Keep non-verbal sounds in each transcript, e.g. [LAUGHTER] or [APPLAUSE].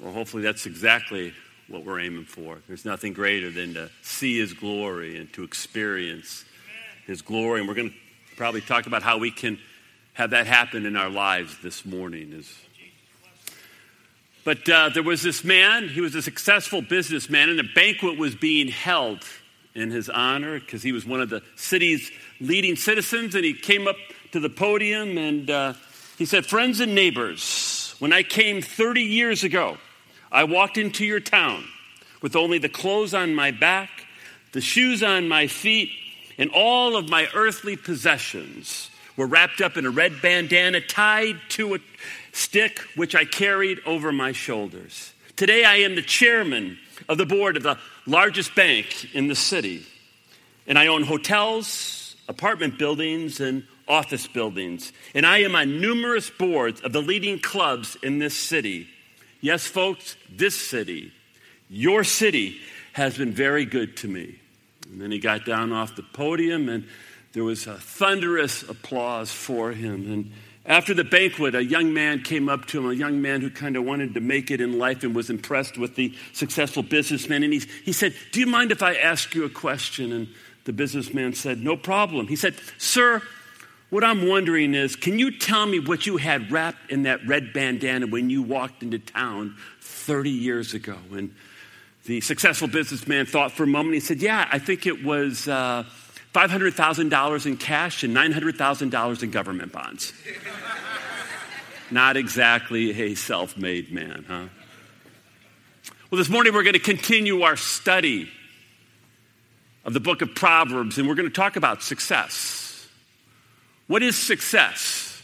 Well, hopefully that's exactly what we're aiming for. There's nothing greater than to see His glory and to experience His glory. And we're going to probably talk about how we can have that happen in our lives this morning. Is but uh, there was this man, he was a successful businessman, and a banquet was being held in his honor because he was one of the city's leading citizens. And he came up to the podium and uh, he said, Friends and neighbors, when I came 30 years ago, I walked into your town with only the clothes on my back, the shoes on my feet, and all of my earthly possessions were wrapped up in a red bandana tied to a stick which I carried over my shoulders. Today I am the chairman of the board of the largest bank in the city, and I own hotels, apartment buildings, and office buildings. And I am on numerous boards of the leading clubs in this city. Yes, folks, this city, your city, has been very good to me. And then he got down off the podium, and there was a thunderous applause for him. And after the banquet, a young man came up to him, a young man who kind of wanted to make it in life and was impressed with the successful businessman. And he, he said, Do you mind if I ask you a question? And the businessman said, No problem. He said, Sir, what I'm wondering is, can you tell me what you had wrapped in that red bandana when you walked into town 30 years ago? And the successful businessman thought for a moment. He said, Yeah, I think it was uh, $500,000 in cash and $900,000 in government bonds. [LAUGHS] Not exactly a self made man, huh? Well, this morning we're going to continue our study of the book of Proverbs, and we're going to talk about success. What is success?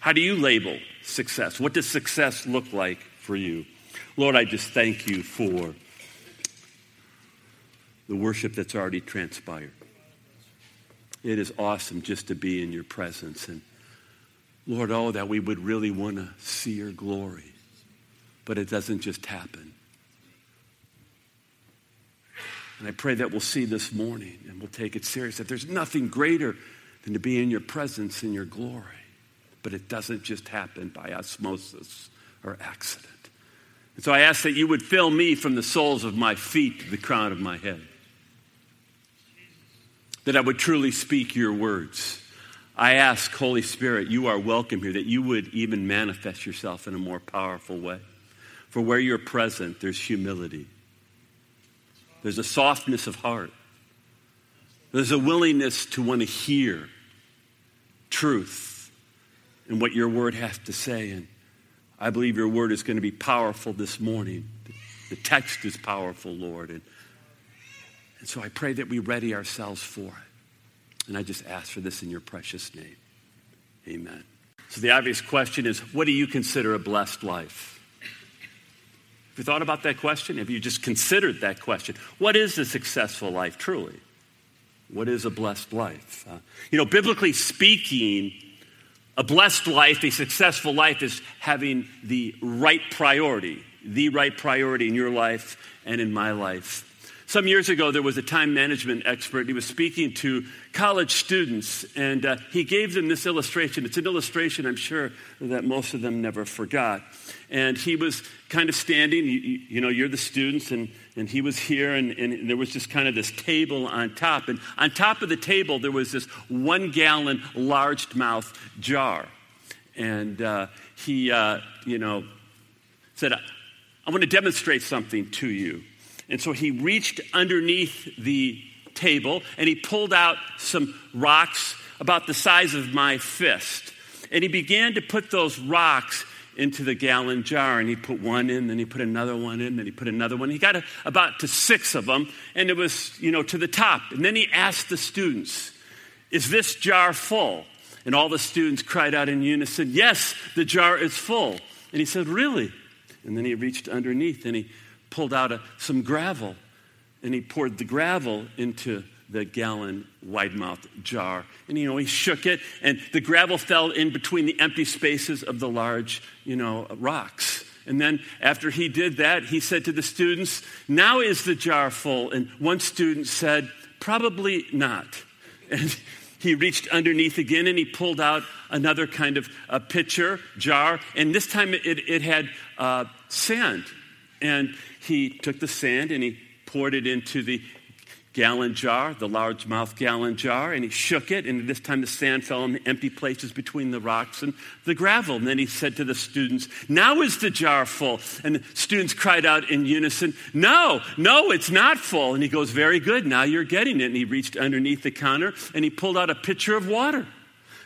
How do you label success? What does success look like for you? Lord, I just thank you for the worship that's already transpired. It is awesome just to be in your presence. And Lord, oh, that we would really want to see your glory. But it doesn't just happen. And I pray that we'll see this morning and we'll take it serious that there's nothing greater than to be in your presence in your glory. But it doesn't just happen by osmosis or accident. And so I ask that you would fill me from the soles of my feet to the crown of my head. That I would truly speak your words. I ask, Holy Spirit, you are welcome here, that you would even manifest yourself in a more powerful way. For where you're present, there's humility, there's a softness of heart, there's a willingness to want to hear truth and what your word has to say. And I believe your word is going to be powerful this morning. The text is powerful, Lord. And, and so I pray that we ready ourselves for it. And I just ask for this in your precious name. Amen. So the obvious question is what do you consider a blessed life? Have you thought about that question? Have you just considered that question? What is a successful life truly? What is a blessed life? Uh, you know, biblically speaking, a blessed life, a successful life, is having the right priority, the right priority in your life and in my life. Some years ago, there was a time management expert. He was speaking to college students, and uh, he gave them this illustration. It's an illustration I'm sure that most of them never forgot. And he was kind of standing, you, you know, you're the students, and, and he was here, and, and there was just kind of this table on top. And on top of the table, there was this one gallon large mouth jar. And uh, he, uh, you know, said, I want to demonstrate something to you. And so he reached underneath the table and he pulled out some rocks about the size of my fist. And he began to put those rocks into the gallon jar. And he put one in then he put another one in then he put another one. He got a, about to six of them and it was you know to the top. And then he asked the students is this jar full? And all the students cried out in unison yes the jar is full. And he said really? And then he reached underneath and he pulled out a, some gravel and he poured the gravel into the gallon wide mouth jar. And, you know, he shook it, and the gravel fell in between the empty spaces of the large, you know, rocks. And then after he did that, he said to the students, Now is the jar full? And one student said, Probably not. [LAUGHS] And he reached underneath again and he pulled out another kind of a pitcher, jar. And this time it, it had uh, sand. And he took the sand and he poured it into the gallon jar, the largemouth gallon jar, and he shook it, and this time the sand fell in the empty places between the rocks and the gravel. And then he said to the students, Now is the jar full? And the students cried out in unison, No, no, it's not full. And he goes, Very good, now you're getting it. And he reached underneath the counter and he pulled out a pitcher of water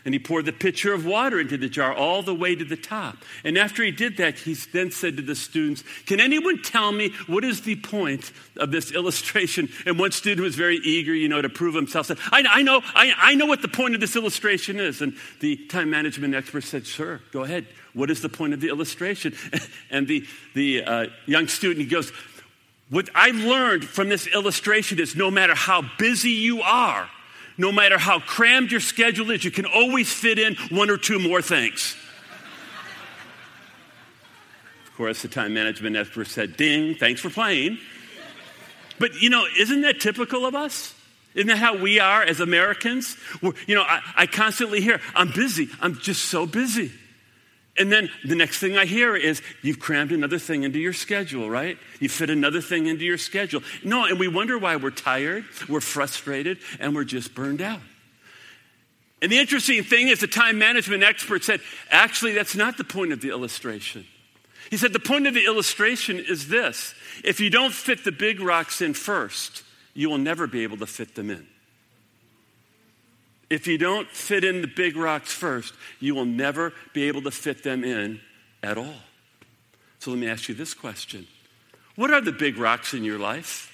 and he poured the pitcher of water into the jar all the way to the top. And after he did that, he then said to the students, Can anyone tell me what is the point of this illustration? And one student was very eager, you know, to prove himself, said, I, I know, I, I know what the point of this illustration is. And the time management expert said, Sure, go ahead. What is the point of the illustration? [LAUGHS] And the, the uh, young student, he goes, What I learned from this illustration is no matter how busy you are, no matter how crammed your schedule is, you can always fit in one or two more things. of course, the time management expert said, Ding, thanks for playing. But, you know, isn't that typical of us? Isn't that how we are as Americans? We're, you know, I, I constantly hear, I'm busy. I'm just so busy. And then the next thing I hear is you've crammed another thing into your schedule, right? You fit another thing into your schedule. No, and we wonder why we're tired, we're frustrated, and we're just burned out. And the interesting thing is, the time management expert said, actually, that's not the point of the illustration. He said, the point of the illustration is this if you don't fit the big rocks in first, you will never be able to fit them in. If you don't fit in the big rocks first, you will never be able to fit them in at all. So let me ask you this question What are the big rocks in your life?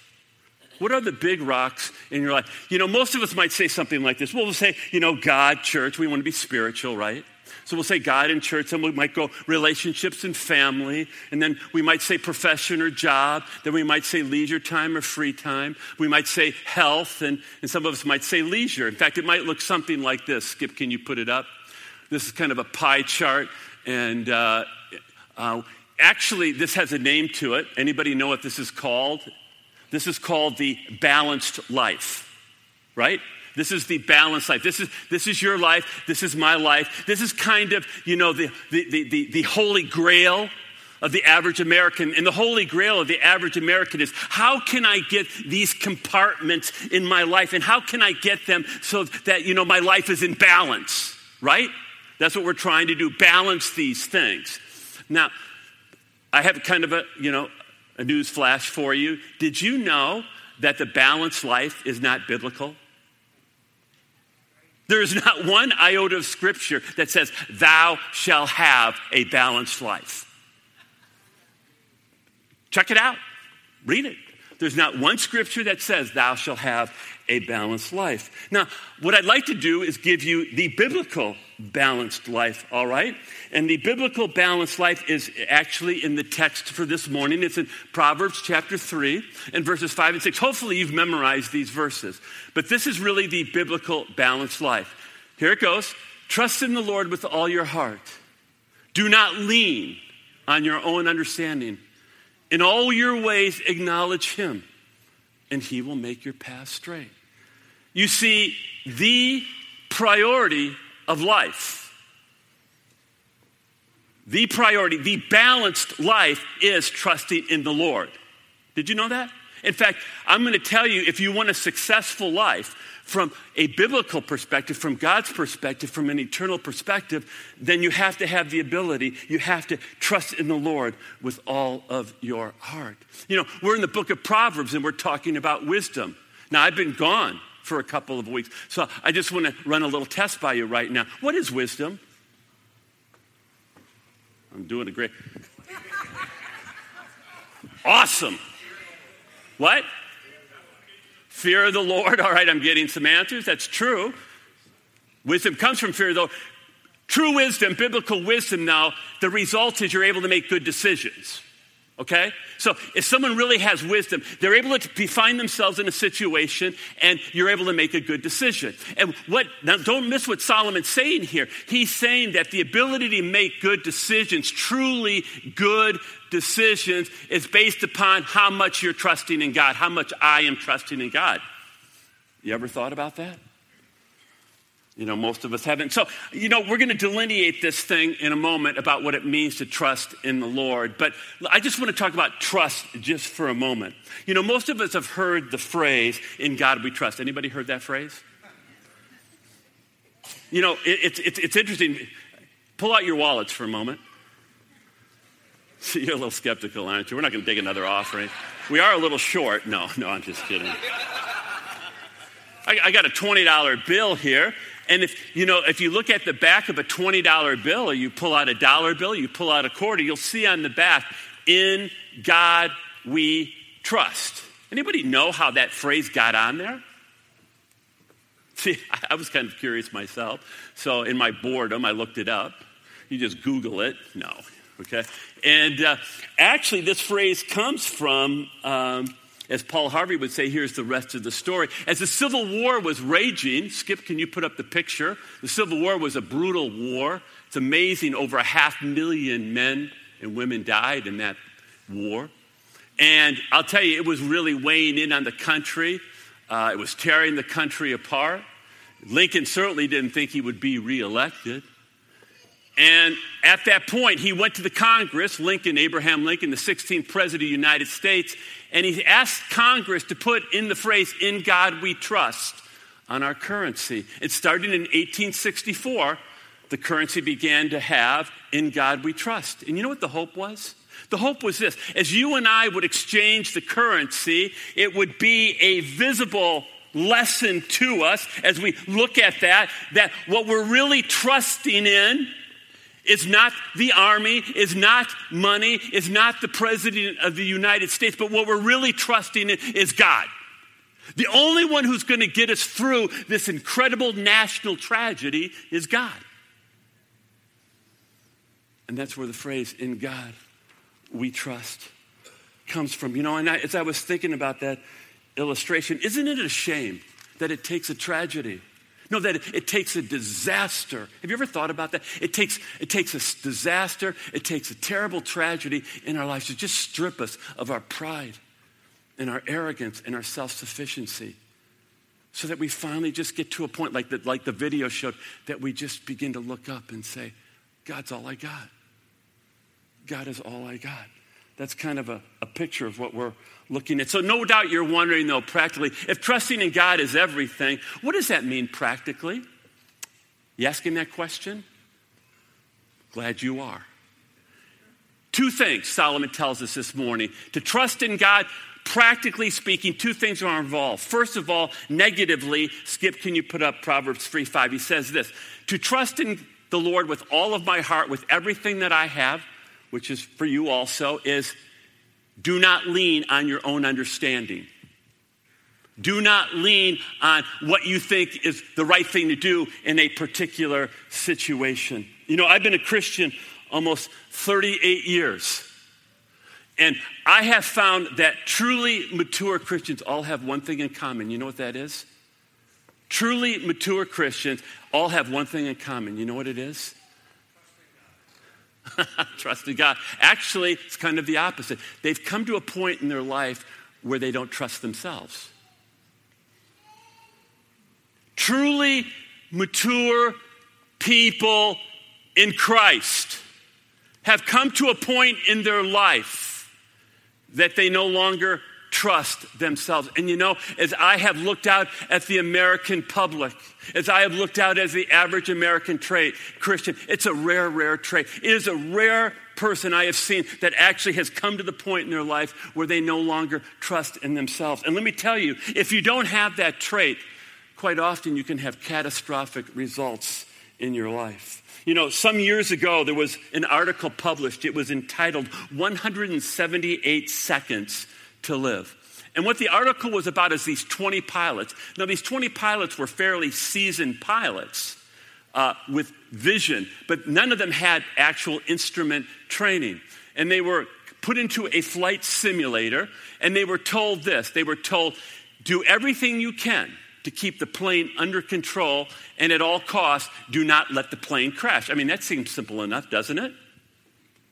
What are the big rocks in your life? You know, most of us might say something like this. We'll say, you know, God, church, we want to be spiritual, right? So we'll say God and church, then we might go relationships and family, and then we might say profession or job, then we might say leisure time or free time. We might say health, and, and some of us might say leisure. In fact, it might look something like this. Skip, can you put it up? This is kind of a pie chart, and uh, uh, actually, this has a name to it. Anybody know what this is called? This is called the balanced life, right? This is the balanced life. This is, this is your life. This is my life. This is kind of, you know, the, the, the, the, holy grail of the average American. And the holy grail of the average American is how can I get these compartments in my life and how can I get them so that, you know, my life is in balance, right? That's what we're trying to do, balance these things. Now, I have kind of a, you know, a news flash for you. Did you know that the balanced life is not biblical? There is not one iota of scripture that says, Thou shall have a balanced life. Check it out, read it. There's not one scripture that says, Thou shall have a balanced life. Now, what I'd like to do is give you the biblical balanced life, all right? And the biblical balanced life is actually in the text for this morning. It's in Proverbs chapter 3 and verses 5 and 6. Hopefully, you've memorized these verses. But this is really the biblical balanced life. Here it goes Trust in the Lord with all your heart. Do not lean on your own understanding. In all your ways, acknowledge Him, and He will make your path straight. You see, the priority of life. The priority, the balanced life is trusting in the Lord. Did you know that? In fact, I'm going to tell you if you want a successful life from a biblical perspective, from God's perspective, from an eternal perspective, then you have to have the ability, you have to trust in the Lord with all of your heart. You know, we're in the book of Proverbs and we're talking about wisdom. Now, I've been gone for a couple of weeks. So I just want to run a little test by you right now. What is wisdom? I'm doing a great. Awesome. What? Fear of the Lord. [LAUGHS] All right, I'm getting some answers. That's true. Wisdom comes from fear though. True wisdom, biblical wisdom now, the result is you're able to make good decisions. Okay? So if someone really has wisdom, they're able to find themselves in a situation and you're able to make a good decision. And what, now don't miss what Solomon's saying here. He's saying that the ability to make good decisions, truly good decisions, is based upon how much you're trusting in God, how much I am trusting in God. You ever thought about that? You know, most of us haven't. So, you know, we're going to delineate this thing in a moment about what it means to trust in the Lord. But I just want to talk about trust just for a moment. You know, most of us have heard the phrase, in God we trust. Anybody heard that phrase? You know, it, it's, it's interesting. Pull out your wallets for a moment. [LAUGHS] See, you're a little skeptical, aren't you? We're not going to take another offering. We are a little short. No, no, I'm just kidding. I, I got a $20 bill here. And if you know, if you look at the back of a $20 bill, or you pull out a dollar bill, you pull out a quarter, you'll see on the back, in God we trust. Anybody know how that phrase got on there? [LAUGHS] See, I was kind of curious myself. So in my boredom, I looked it up. You just Google it. No. Okay. And uh, actually, this phrase comes from um, as Paul Harvey would say, here's the rest of the story. As the Civil War was raging, Skip, can you put up the picture? The Civil War was a brutal war. It's amazing, over a half million men and women died in that war. And I'll tell you, it was really weighing in on the country. Uh, it was tearing the country apart. Lincoln certainly didn't think he would be reelected. And at that point, he went to the Congress, Lincoln, Abraham Lincoln, the 16th president of the United States, and he asked Congress to put in the phrase, In God we trust, on our currency. It started in 1864. The currency began to have, In God we trust. And you know what the hope was? The hope was this as you and I would exchange the currency, it would be a visible lesson to us as we look at that, that what we're really trusting in is not the army, is not money, is not the president of the United States, but what we're really trusting in is God. The only one who's going to get us through this incredible national tragedy is God. And that's where the phrase, in God we trust, comes from. You know, and I, as I was thinking about that illustration, isn't it a shame that it takes a tragedy? No, that it, it, takes a disaster. Have you ever thought about that? It takes, it takes a disaster, it takes a terrible tragedy in our lives to just strip us of our pride and our arrogance and our self sufficiency. So that we finally just get to a point like the, like the video showed that we just begin to look up and say, God's all I got. God is all I got. That's kind of a, a picture of what we're looking at. So, no doubt you're wondering, though, practically, if trusting in God is everything, what does that mean practically? You asking that question? Glad you are. Two things Solomon tells us this morning. To trust in God, practically speaking, two things are involved. First of all, negatively, Skip, can you put up Proverbs 3 5? He says this To trust in the Lord with all of my heart, with everything that I have, which is for you also, is do not lean on your own understanding. Do not lean on what you think is the right thing to do in a particular situation. You know, I've been a Christian almost 38 years. And I have found that truly mature Christians all have one thing in common. You know what that is? Truly mature Christians all have one thing in common. You know what it is? [LAUGHS] trusting God. Actually, it's kind of the opposite. They've come to a point in their life where they don't trust themselves. Truly mature people in Christ have come to a point in their life that they no longer trust themselves. And you know, as I have looked out at the American public, as I have looked out as the average American trait, Christian, it's a rare, rare trait. It is a rare person I have seen that actually has come to the point in their life where they no longer trust in themselves. And let me tell you, if you don't have that trait, quite often you can have catastrophic results in your life. You know, some years ago, there was an article published. It was entitled 178 Seconds to live. And what the article was about is these 20 pilots. Now, these 20 pilots were fairly seasoned pilots uh, with vision, but none of them had actual instrument training. And they were put into a flight simulator, and they were told this they were told, do everything you can to keep the plane under control, and at all costs, do not let the plane crash. I mean, that seems simple enough, doesn't it?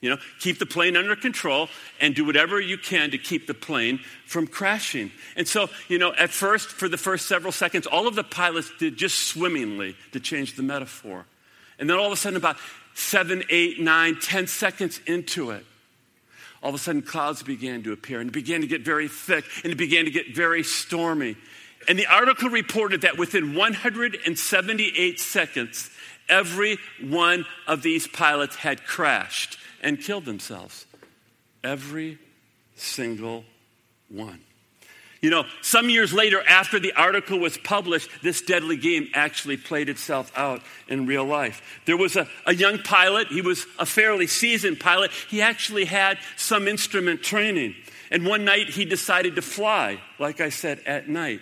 You know, keep the plane under control and do whatever you can to keep the plane from crashing. And so, you know, at first, for the first several seconds, all of the pilots did just swimmingly to change the metaphor. And then all of a sudden, about seven, eight, nine, ten seconds into it, all of a sudden clouds began to appear and it began to get very thick and it began to get very stormy. And the article reported that within 178 seconds, every one of these pilots had crashed and killed themselves. Every single one. You know, some years later, after the article was published, this deadly game actually played itself out in real life. There was a, a young pilot, he was a fairly seasoned pilot. He actually had some instrument training. And one night he decided to fly, like I said, at night.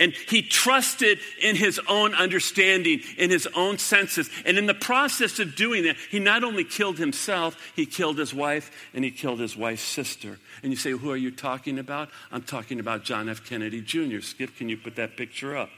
And he trusted in his own understanding, in his own senses. And in the process of doing that, he not only killed himself, he killed his wife and he killed his wife's sister. And you say, Who are you talking about? I'm talking about John F. Kennedy Jr. Skip, can you put that picture up?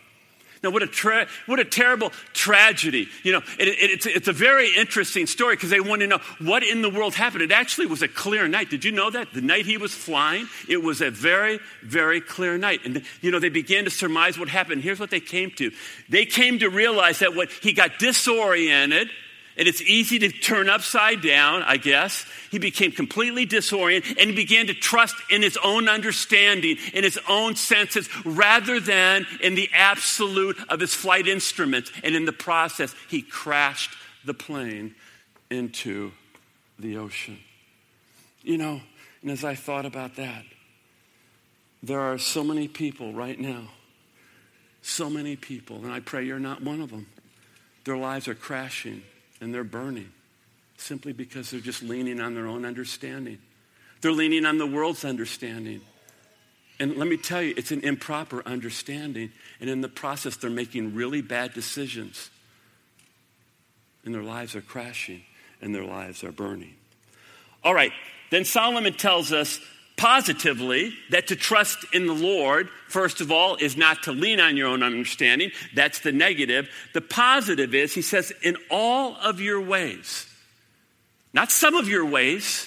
Now, what a, tra- what a terrible tragedy. You know, it, it, it's, it's a very interesting story because they want to know what in the world happened. It actually was a clear night. Did you know that? The night he was flying, it was a very, very clear night. And, you know, they began to surmise what happened. Here's what they came to they came to realize that what he got disoriented and it's easy to turn upside down, I guess. He became completely disoriented and he began to trust in his own understanding, in his own senses, rather than in the absolute of his flight instruments. And in the process, he crashed the plane into the ocean. You know, and as I thought about that, there are so many people right now, so many people, and I pray you're not one of them. Their lives are crashing and they're burning simply because they're just leaning on their own understanding. They're leaning on the world's understanding. And let me tell you, it's an improper understanding. And in the process, they're making really bad decisions. And their lives are crashing and their lives are burning. All right, then Solomon tells us positively that to trust in the Lord, first of all, is not to lean on your own understanding. That's the negative. The positive is, he says, in all of your ways, not some of your ways,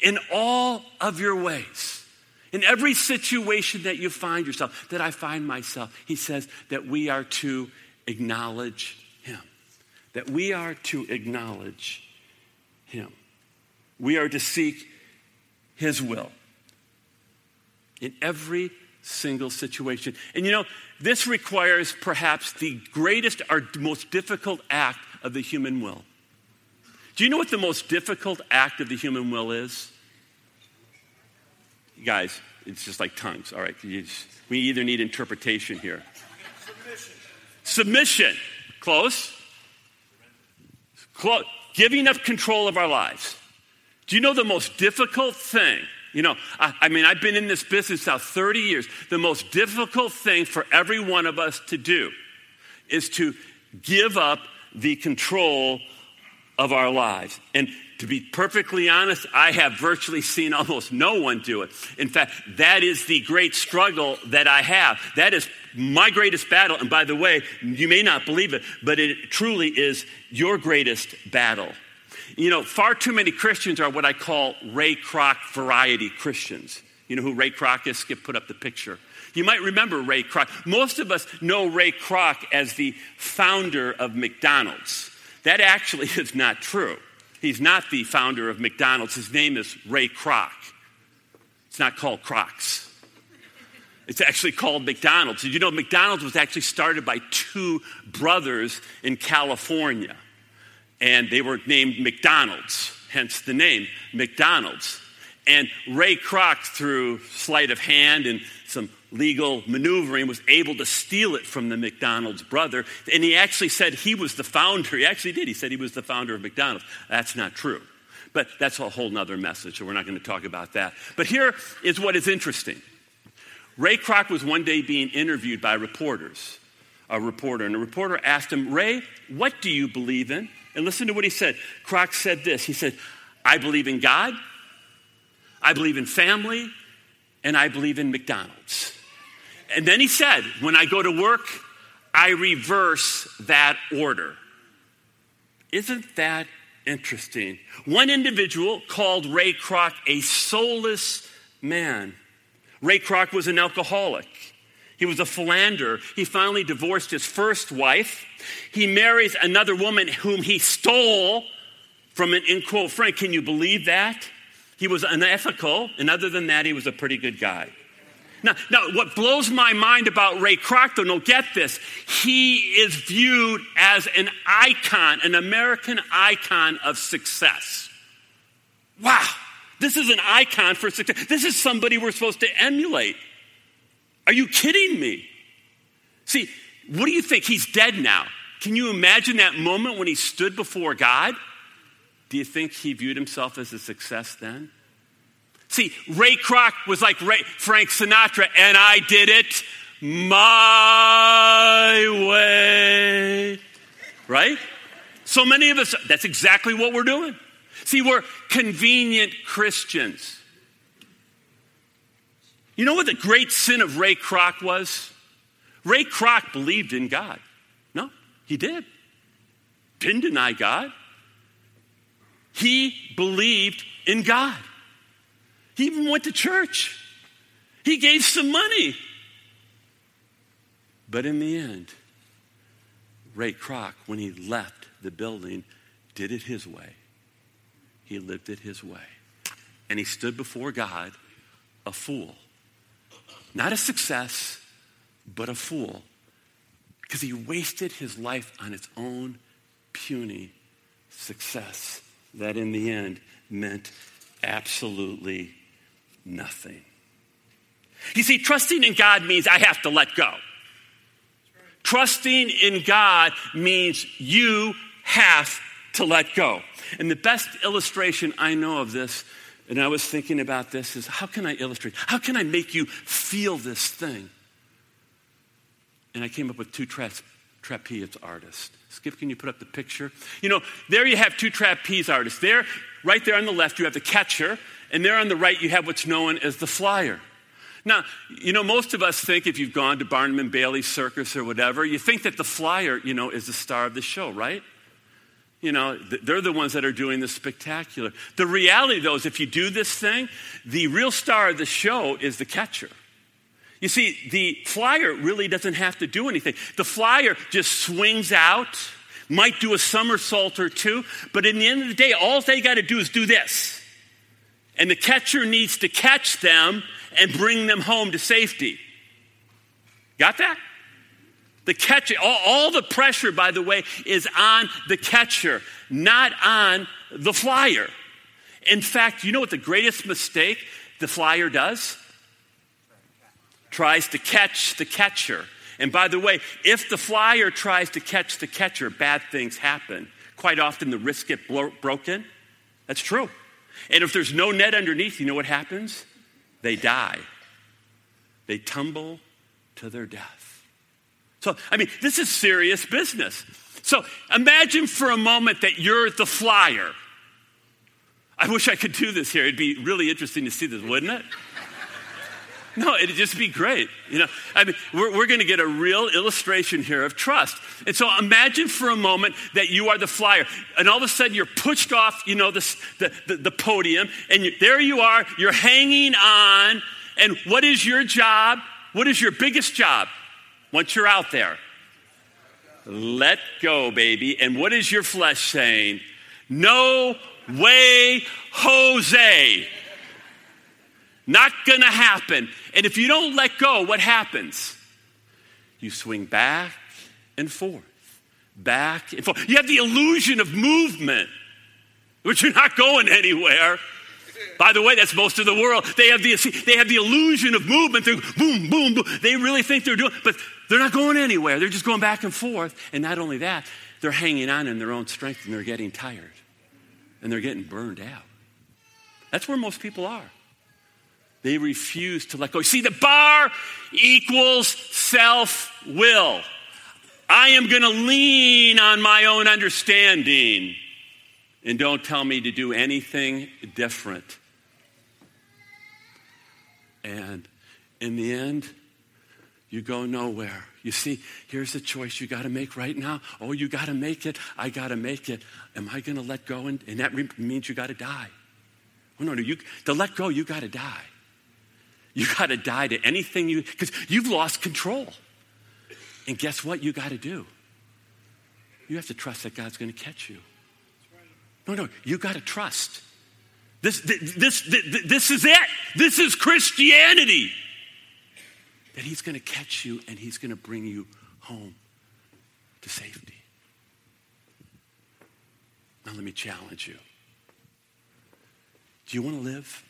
in all of your ways. In every situation that you find yourself, that I find myself, he says that we are to acknowledge him. That we are to acknowledge him. We are to seek his will in every single situation. And you know, this requires perhaps the greatest or most difficult act of the human will. Do you know what the most difficult act of the human will is? Guys, it's just like tongues. All right, just, we either need interpretation here. Submission. Submission. Close. Close. Giving up control of our lives. Do you know the most difficult thing? You know, I, I, mean, I've been in this business now 30 years. The most difficult thing for every one of us to do is to give up the control of our lives. And to be perfectly honest, I have virtually seen almost no one do it. In fact, that is the great struggle that I have. That is my greatest battle. And by the way, you may not believe it, but it truly is your greatest battle. You know, far too many Christians are what I call Ray Kroc variety Christians. You know who Ray Kroc is? Skip put up the picture. You might remember Ray Kroc. Most of us know Ray Kroc as the founder of McDonald's. That actually [LAUGHS] is not true. He's not the founder of McDonald's. His name is Ray Kroc. It's not called Crocs. It's actually called McDonald's. Did you know McDonald's was actually started by two brothers in California? And they were named McDonald's, hence the name McDonald's. And Ray Kroc, through sleight of hand and some legal maneuvering, was able to steal it from the McDonald's brother. And he actually said he was the founder. He actually did. He said he was the founder of McDonald's. That's not true. But that's a whole other message, so we're not going to talk about that. But here is what is interesting Ray Kroc was one day being interviewed by reporters, a reporter, and a reporter asked him, Ray, what do you believe in? And listen to what he said. Kroc said this He said, I believe in God, I believe in family, and I believe in McDonald's. And then he said, When I go to work, I reverse that order. Isn't that interesting. One individual called Ray Kroc a soulless man. Ray Kroc was an alcoholic. He was a philanderer. He finally divorced his first wife. He marries another woman whom he stole from an in quote friend. Can you believe that? He was unethical, and other than that, he was a pretty good guy. Now, now, what blows my mind about Ray Kroc, though, no, get this. He is viewed as an icon, an American icon of success. Wow, this is an icon for success. This is somebody we're supposed to emulate. Are you kidding me? See, what do you think? He's dead now. Can you imagine that moment when he stood before God? Do you think he viewed himself as a success then? See, Ray Kroc was like Ray, Frank Sinatra, and I did it my way. Right? So many of us, that's exactly what we're doing. See, we're convenient Christians. You know what the great sin of Ray Kroc was? Ray Kroc believed in God. No, he did. Didn't deny God. He believed in God. He even went to church. He gave some money. But in the end, Ray Kroc, when he left the building, did it his way. He lived it his way. And he stood before God a fool. Not a success, but a fool. Because he wasted his life on its own puny success that in the end meant absolutely nothing. You see, trusting in God means I have to let go. Trusting in God means you have to let go. And the best illustration I know of this and I was thinking about this is how can I illustrate? How can I make you feel this thing? And I came up with two tra- trapeze artists. Skip, can you put up the picture? You know, there you have two trapeze artists. There, right there on the left, you have the catcher, and there on the right, you have what's known as the flyer. Now, you know, most of us think if you've gone to Barnum and Bailey Circus or whatever, you think that the flyer, you know, is the star of the show, right? You know, they're the ones that are doing the spectacular. The reality, though, is if you do this thing, the real star of the show is the catcher. You see, the flyer really doesn't have to do anything. The flyer just swings out, might do a somersault or two, but in the end of the day, all they got to do is do this. And the catcher needs to catch them and bring them home to safety. Got that? The catcher, all, all the pressure, by the way, is on the catcher, not on the flyer. In fact, you know what the greatest mistake the flyer does? Tries to catch the catcher. And by the way, if the flyer tries to catch the catcher, bad things happen. Quite often the wrists get blo- broken. That's true. And if there's no net underneath, you know what happens? They die. They tumble to their death. So, I mean, this is serious business. So imagine for a moment that you're the flyer. I wish I could do this here. It'd be really interesting to see this, wouldn't it? [LAUGHS] No, it'd just be great. You know, I mean, we're, we're going to get a real illustration here of trust. And so imagine for a moment that you are the flyer, and all of a sudden you're pushed off, you know, this, the, the, the podium, and you, there you are, you're hanging on. And what is your job? What is your biggest job? Once you're out there. Let go, baby. And what is your flesh saying? No way, Jose. Not gonna happen. And if you don't let go, what happens? You swing back and forth, back and forth. You have the illusion of movement, but you're not going anywhere. By the way, that's most of the world. They have the, they have the illusion of movement. They're boom, boom, boom. They really think they're doing, but they're not going anywhere. They're just going back and forth. And not only that, they're hanging on in their own strength and they're getting tired and they're getting burned out. That's where most people are. They refuse to let go. See, the bar equals self will. I am going to lean on my own understanding and don't tell me to do anything different. And in the end, you go nowhere. You see, here's the choice you got to make right now. Oh, you got to make it. I got to make it. Am I going to let go? And, and that re- means you got to die. Oh, no, no. You, to let go, you got to die. You got to die to anything you, because you've lost control. And guess what you got to do? You have to trust that God's going to catch you. No, no, you got to trust. This, this, this, this is it. This is Christianity that He's going to catch you and He's going to bring you home to safety. Now, let me challenge you. Do you want to live?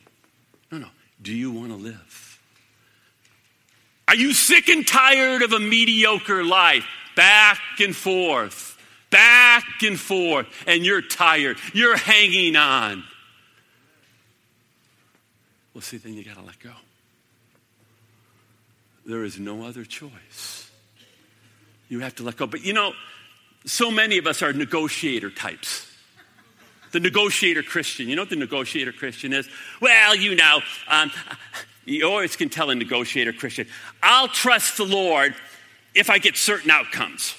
No, no. Do you want to live? Are you sick and tired of a mediocre life? Back and forth, back and forth, and you're tired. You're hanging on. Well, see, then you got to let go. There is no other choice. You have to let go. But you know, so many of us are negotiator types. The negotiator Christian. You know what the negotiator Christian is? Well, you know, um, you always can tell a negotiator Christian, I'll trust the Lord if I get certain outcomes.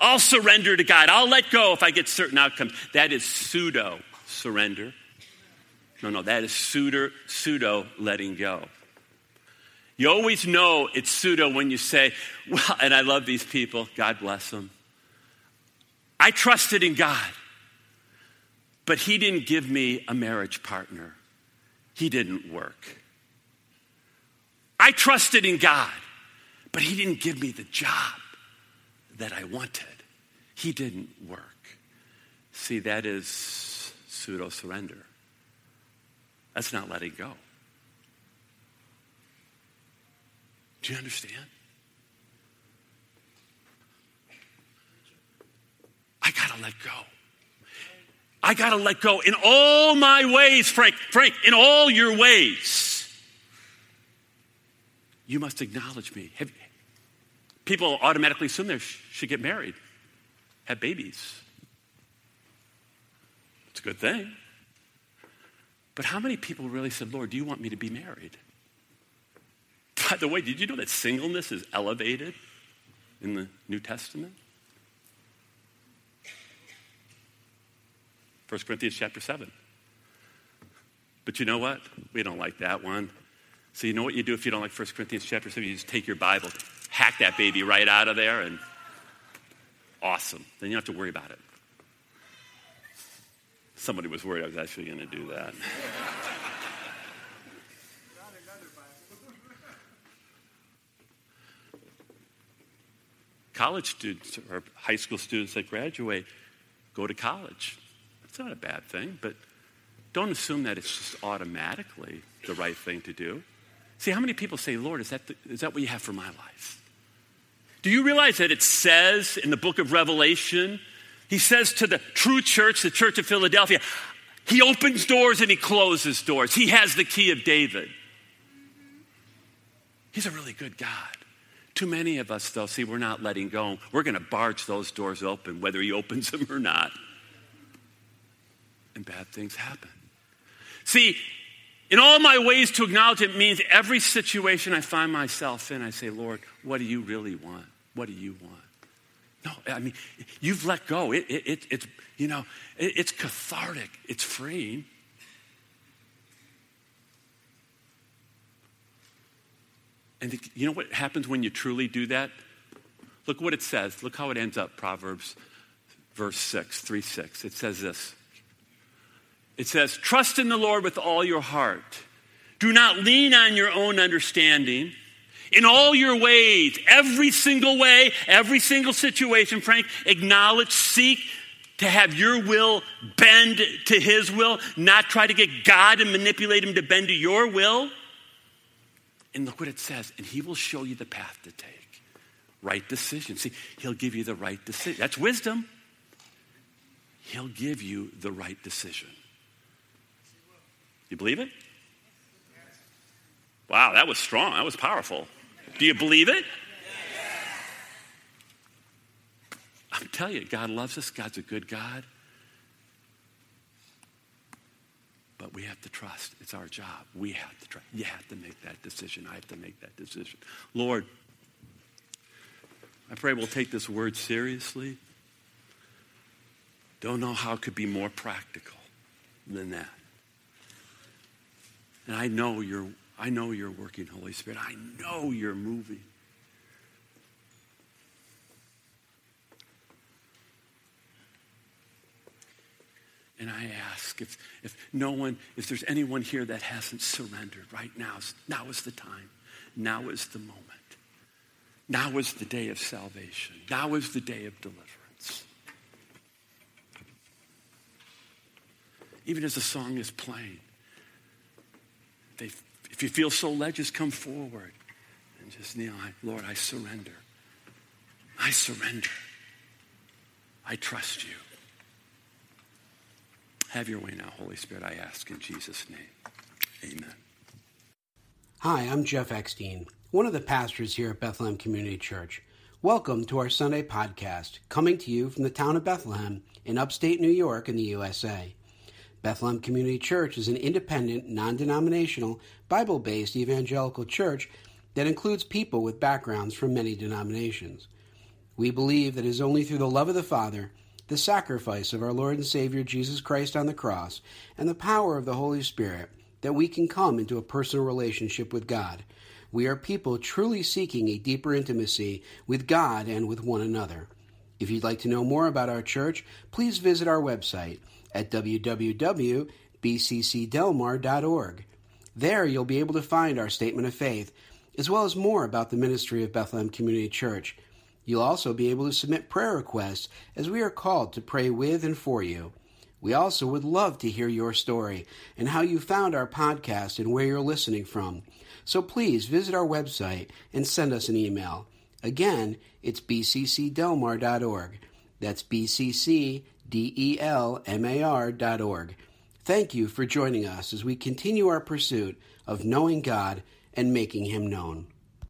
I'll surrender to God. I'll let go if I get certain outcomes. That is pseudo surrender. No, no, that is pseudo, pseudo letting go. You always know it's pseudo when you say, well, and I love these people, God bless them. I trusted in God, but He didn't give me a marriage partner. He didn't work. I trusted in God, but He didn't give me the job that I wanted. He didn't work. See, that is pseudo surrender. That's not letting go. Do you understand? I got to let go. I got to let go in all my ways, Frank. Frank, in all your ways. You must acknowledge me. Have, people automatically assume they should get married, have babies. It's a good thing. But how many people really said, Lord, do you want me to be married? By the way, did you know that singleness is elevated in the New Testament? 1 Corinthians chapter 7. But you know what? We don't like that one. So you know what you do if you don't like 1 Corinthians chapter 7? You just take your Bible, hack that baby right out of there, and awesome. Then you don't have to worry about it. Somebody was worried I was actually going to do that. College students or high school students that graduate go to college. It's not a bad thing, but don't assume that it's just automatically the right thing to do. See, how many people say, Lord, is that, the, is that what you have for my life? Do you realize that it says in the book of Revelation, he says to the true church, the church of Philadelphia, he opens doors and he closes doors. He has the key of David. He's a really good God. Too many of us, though, see, we're not letting go. We're going to barge those doors open, whether he opens them or not. And bad things happen. See, in all my ways to acknowledge it means every situation I find myself in, I say, Lord, what do you really want? What do you want? No, I mean, you've let go. It, it, it it's, you know, it, it's cathartic, it's freeing. And you know what happens when you truly do that? Look what it says. Look how it ends up, Proverbs verse 6, 3 6. It says this. It says, Trust in the Lord with all your heart. Do not lean on your own understanding. In all your ways, every single way, every single situation, Frank, acknowledge, seek to have your will bend to his will, not try to get God and manipulate him to bend to your will. And look what it says, and he will show you the path to take. Right decision. See, he'll give you the right decision. That's wisdom. He'll give you the right decision. You believe it? Wow, that was strong. That was powerful. Do you believe it? I'm telling you, God loves us. God's a good God. But we have to trust. It's our job. We have to trust. You have to make that decision. I have to make that decision. Lord, I pray we'll take this word seriously. Don't know how it could be more practical than that. And I know you're I know you're working, Holy Spirit. I know you're moving. And I ask if, if no one, if there's anyone here that hasn't surrendered right now, now is the time. Now is the moment. Now is the day of salvation. Now is the day of deliverance. Even as the song is playing, they, if you feel so led, just come forward and just kneel. Lord, I surrender. I surrender. I trust you. Have your way now, Holy Spirit, I ask in Jesus' name. Amen. Hi, I'm Jeff Eckstein, one of the pastors here at Bethlehem Community Church. Welcome to our Sunday podcast, coming to you from the town of Bethlehem in upstate New York in the USA. Bethlehem Community Church is an independent, non denominational, Bible based evangelical church that includes people with backgrounds from many denominations. We believe that it is only through the love of the Father the sacrifice of our Lord and Savior Jesus Christ on the cross, and the power of the Holy Spirit, that we can come into a personal relationship with God. We are people truly seeking a deeper intimacy with God and with one another. If you'd like to know more about our church, please visit our website at www.bccdelmar.org. There you'll be able to find our statement of faith, as well as more about the ministry of Bethlehem Community Church You'll also be able to submit prayer requests as we are called to pray with and for you. We also would love to hear your story and how you found our podcast and where you're listening from. So please visit our website and send us an email. Again, it's bccdelmar.org. That's bccdelmar.org. Thank you for joining us as we continue our pursuit of knowing God and making Him known.